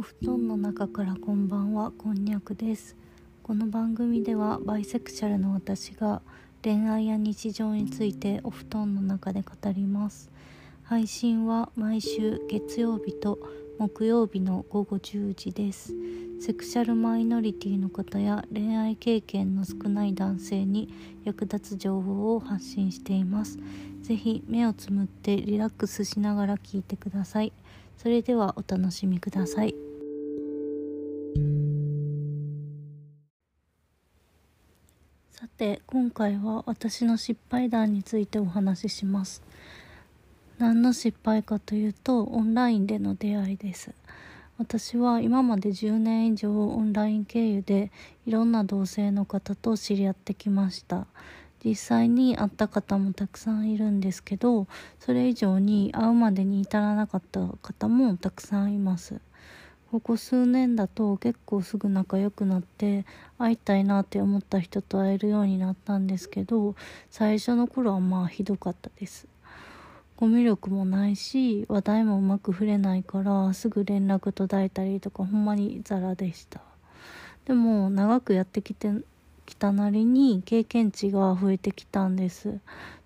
お布団の中からこんばんは。こんにゃくです。この番組ではバイセクシャルの私が恋愛や日常についてお布団の中で語ります。配信は毎週月曜日と木曜日の午後10時です。セクシャルマイノリティの方や恋愛経験の少ない男性に役立つ情報を発信しています。ぜひ目をつむってリラックスしながら聞いてください。それではお楽しみください。て今回は私の失敗談についてお話しします。何の失敗かというとオンラインでの出会いです。私は今まで10年以上オンライン経由でいろんな同性の方と知り合ってきました。実際に会った方もたくさんいるんですけどそれ以上に会うまでに至らなかった方もたくさんいます。ここ数年だと結構すぐ仲良くなって会いたいなって思った人と会えるようになったんですけど最初の頃はまあひどかったですコミュ力もないし話題もうまく触れないからすぐ連絡途絶えたりとかほんまにザラでしたでも長くやってきてきたなりに経験値が増えてきたんです。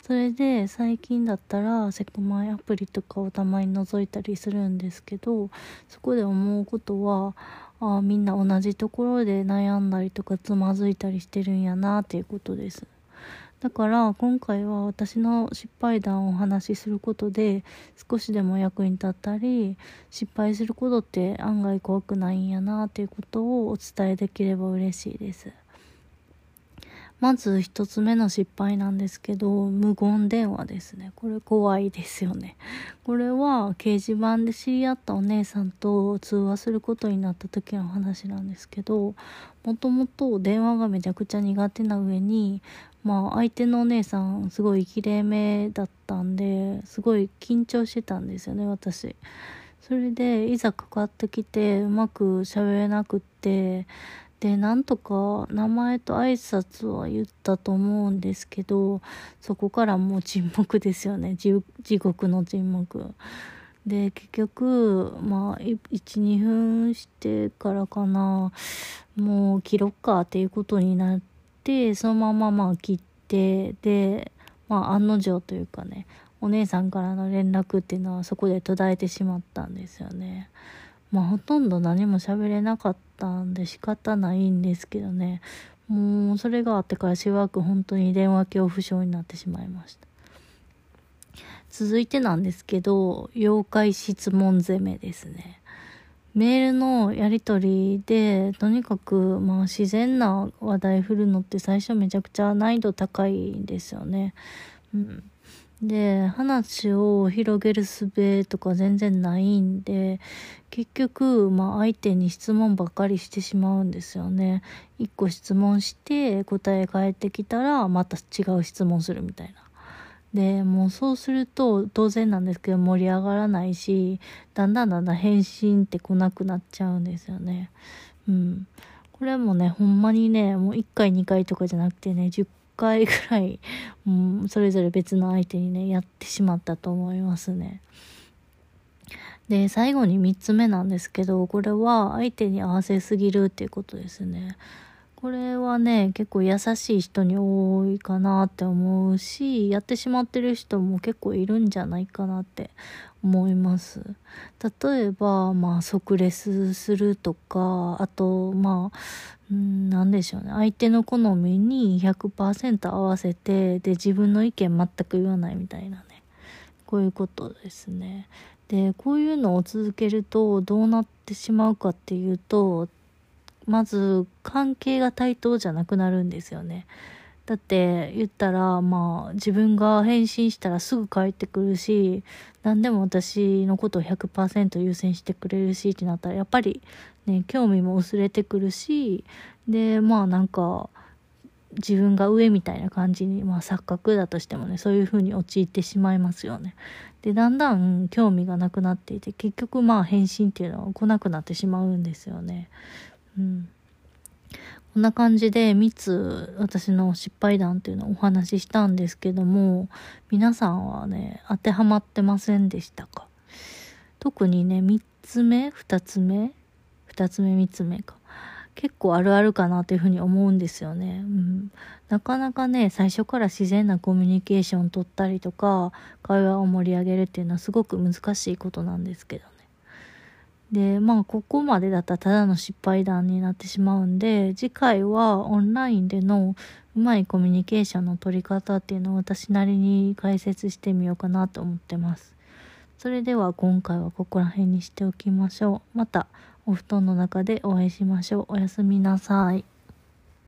それで最近だったらセクマイアプリとかをたまに覗いたりするんですけどそこで思うことはあみんな同じところで悩んだりとかつまずいたりしてるんやなっていうことです。だから今回は私の失敗談をお話しすることで少しでも役に立ったり失敗することって案外怖くないんやなっていうことをお伝えできれば嬉しいです。まず一つ目の失敗なんですけど、無言電話ですね。これ怖いですよね。これは掲示板で知り合ったお姉さんと通話することになった時の話なんですけど、もともと電話がめちゃくちゃ苦手な上に、まあ相手のお姉さんすごいきれいめだったんで、すごい緊張してたんですよね、私。それでいざかかってきてうまく喋れなくってでなんとか名前と挨拶は言ったと思うんですけどそこからもう沈黙ですよね。地獄の沈黙。で結局まあ12分してからかな。もう切ろっかっていうことになってそのまままあ切ってでまあ案の定というかねお姉さんからの連絡っていうのはそこで途絶えてしまったんですよね。まあほとんど何も喋れなかったんで仕方ないんですけどね。もうそれがあってからしばらく本当に電話恐怖症になってしまいました。続いてなんですけど妖怪質問攻めですね。メールのやり取りでとにかくまあ自然な話題振るのって最初めちゃくちゃ難易度高いんですよね。うん。で話を広げる術とか全然ないんで結局、まあ、相手に質問ばっかりしてしまうんですよね。一個質問して答え返ってきたらまた違う質問するみたいな。でもうそうすると当然なんですけど盛り上がらないしだんだんだんだん返信って来なくなっちゃうんですよね。うん。これもねほんまにねもう1回2回とかじゃなくてね10回ぐらい、うん、それぞれ別の相手にね、やってしまったと思いますね。で、最後に3つ目なんですけど、これは相手に合わせすぎるっていうことですね。これはね、結構優しい人に多いかなって思うし、やってしまってる人も結構いるんじゃないかなって思います。例えば、まあ、即レスするとか、あと、まあ、ん何でしょうね。相手の好みに100%合わせて、で、自分の意見全く言わないみたいなね。こういうことですね。で、こういうのを続けるとどうなってしまうかっていうと、まず関係が対等じゃなくなるんですよね。だって言ったらまあ自分が返信したらすぐ帰ってくるし何でも私のことを100%優先してくれるしってなったらやっぱりね興味も薄れてくるしでまあなんか自分が上みたいな感じにまあ錯覚だとしてもねそういう風に陥ってしまいますよね。でだんだん興味がなくなっていて結局まあ返信っていうのは来なくなってしまうんですよね。うん。こんな感じで3つ私の失敗談っていうのをお話ししたんですけども、皆さんはね、当てはまってませんでしたか？特にね、3つ目、2つ目2つ目3つ目か結構あるあるかなというふうに思うんですよね。うん、なかなかね最初から自然なコミュニケーション取ったりとか会話を盛り上げるっていうのはすごく難しいことなんですけど。でまあここまでだったらただの失敗談になってしまうんで次回はオンラインでのうまいコミュニケーションの取り方っていうのを私なりに解説してみようかなと思ってます。それでは今回はここら辺にしておきましょう。またお布団の中でお会いしましょう。おやすみなさい。